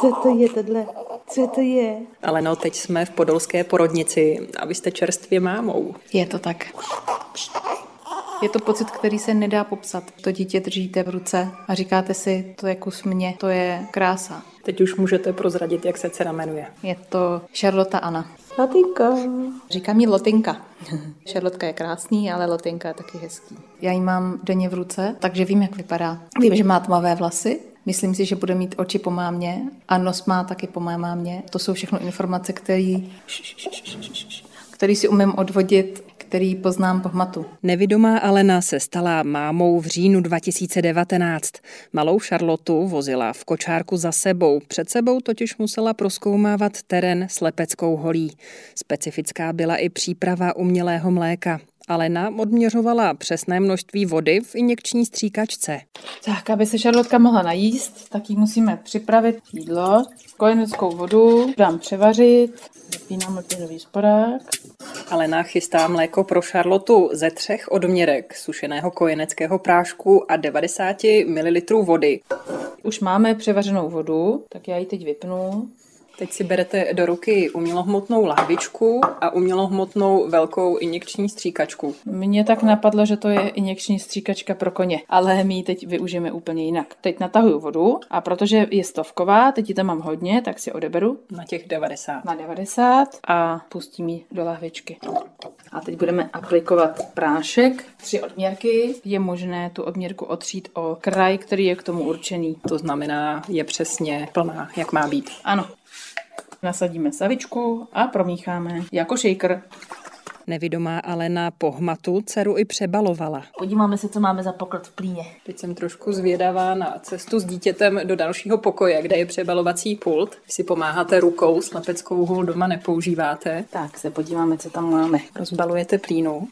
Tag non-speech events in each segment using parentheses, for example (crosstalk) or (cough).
Co to je tohle? Co to je? Ale no, teď jsme v podolské porodnici a vy jste čerstvě mámou. Je to tak. Je to pocit, který se nedá popsat. To dítě držíte v ruce a říkáte si, to je kus mě, to je krása. Teď už můžete prozradit, jak se dcera jmenuje. Je to Charlotte Anna. Latinka. Říká mi Lotinka. (laughs) Šarlotka je krásný, ale Lotinka je taky hezký. Já ji mám denně v ruce, takže vím, jak vypadá. Vím, že má tmavé vlasy, Myslím si, že bude mít oči po mámě a nos má taky po mé mámě. To jsou všechno informace, které který si umím odvodit který poznám po hmatu. Nevidomá Alena se stala mámou v říjnu 2019. Malou Šarlotu vozila v kočárku za sebou. Před sebou totiž musela proskoumávat terén slepeckou holí. Specifická byla i příprava umělého mléka. Alena odměřovala přesné množství vody v injekční stříkačce. Tak, aby se Šarlotka mohla najíst, tak jí musíme připravit jídlo. Kojeneckou vodu dám převařit, zapínám plynový sporák. Alena chystá mléko pro Šarlotu ze třech odměrek sušeného kojeneckého prášku a 90 ml vody. Už máme převařenou vodu, tak já ji teď vypnu. Teď si berete do ruky umělohmotnou lahvičku a umělohmotnou velkou injekční stříkačku. Mně tak napadlo, že to je injekční stříkačka pro koně, ale my ji teď využijeme úplně jinak. Teď natahuju vodu a protože je stovková, teď ji tam mám hodně, tak si odeberu. Na těch 90. Na 90 a pustím ji do lahvičky. A teď budeme aplikovat prášek. Tři odměrky. Je možné tu odměrku otřít o kraj, který je k tomu určený. To znamená, je přesně plná, jak má být. Ano, Nasadíme savičku a promícháme jako shaker. Nevidomá Alena po hmatu dceru i přebalovala. Podíváme se, co máme za poklad v plíně. Teď jsem trošku zvědavá na cestu s dítětem do dalšího pokoje, kde je přebalovací pult. Vy si pomáháte rukou, slepeckou hůl doma nepoužíváte. Tak se podíváme, co tam máme. Rozbalujete plínu.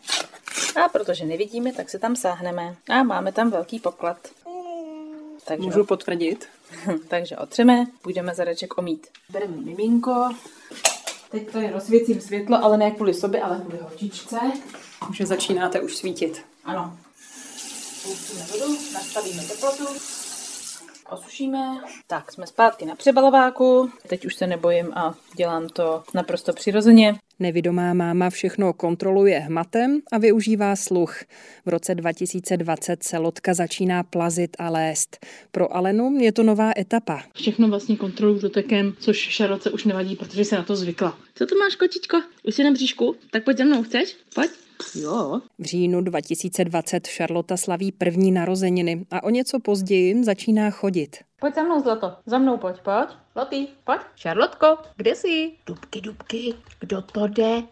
A protože nevidíme, tak se tam sáhneme. A máme tam velký poklad. Takže Můžu potvrdit. (laughs) Takže otřeme, půjdeme zadeček omít. Bereme miminko. Teď to je rozsvěcím světlo, ale ne kvůli sobě, ale kvůli holčičce. Že začínáte už svítit. Ano. Pustíme vodu, nastavíme teplotu, osušíme. Tak, jsme zpátky na přebalováku. Teď už se nebojím a dělám to naprosto přirozeně. Nevidomá máma všechno kontroluje hmatem a využívá sluch. V roce 2020 se lotka začíná plazit a lést. Pro Alenu je to nová etapa. Všechno vlastně kontroluju dotekem, což Šarloce už nevadí, protože se na to zvykla. Co to máš, kočičko? Už jsi na bříšku? Tak pojď za mnou, chceš? Pojď. Jo. V říjnu 2020 Charlotta slaví první narozeniny a o něco později začíná chodit. Pojď za mnou, Zlato. Za mnou pojď, pojď. Loty, pojď. Šarlotko, kde jsi? Dubky, dubky, kdo to jde?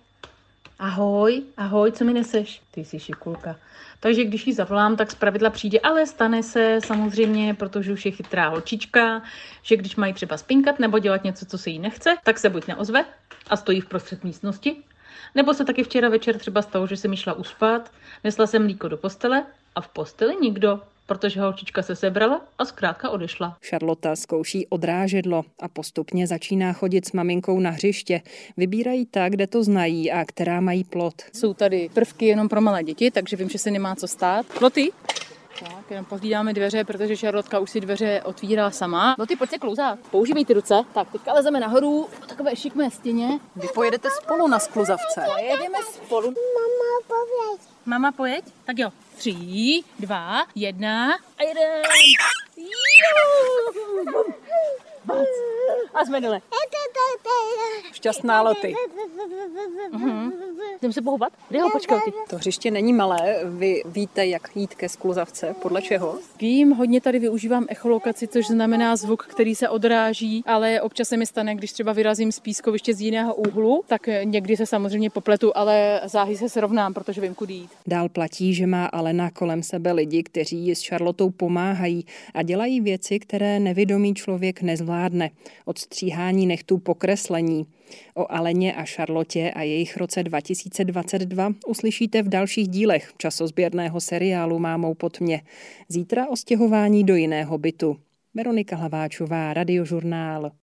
Ahoj, ahoj, co mi neseš? Ty jsi šikulka. Takže když ji zavolám, tak zpravidla přijde, ale stane se samozřejmě, protože už je chytrá holčička, že když mají třeba spinkat nebo dělat něco, co se jí nechce, tak se buď neozve a stojí v prostřed místnosti, nebo se taky včera večer třeba stalo, že jsem mi šla uspat, nesla jsem mlíko do postele a v posteli nikdo protože holčička se sebrala a zkrátka odešla. Charlotta zkouší odrážedlo a postupně začíná chodit s maminkou na hřiště. Vybírají tak, kde to znají a která mají plot. Jsou tady prvky jenom pro malé děti, takže vím, že se nemá co stát. Ploty? Tak, jenom pohlídáme dveře, protože Šarlotka už si dveře otvírá sama. No ty pojď se klouzat. Používej ty ruce. Tak, teďka lezeme nahoru po takové šikmé stěně. Vy pojedete spolu na skluzavce. Pojedeme spolu. Mama, pojeď. Mama, pojeď? Tak jo. Tři, dva, jedna a jeden. A jsme dole. Šťastná loty. Jdem se pohoubat? Kde ho počkej ty? To hřiště není malé. Vy víte, jak jít ke skluzavce? Podle čeho? Vím, hodně tady využívám echolokaci, což znamená zvuk, který se odráží, ale občas se mi stane, když třeba vyrazím z pískoviště z jiného úhlu, tak někdy se samozřejmě popletu, ale záhy se srovnám, protože vím, kudy jít. Dál platí, že má Alena kolem sebe lidi, kteří s Charlotou pomáhají a dělají věci, které nevědomý člověk nezvládne. Od stříhání nechtů pokreslení. O Aleně a Šarlotě a jejich roce 2022 uslyšíte v dalších dílech časozběrného seriálu Mámou pod mě. Zítra o stěhování do jiného bytu. Veronika Hlaváčová, Radiožurnál.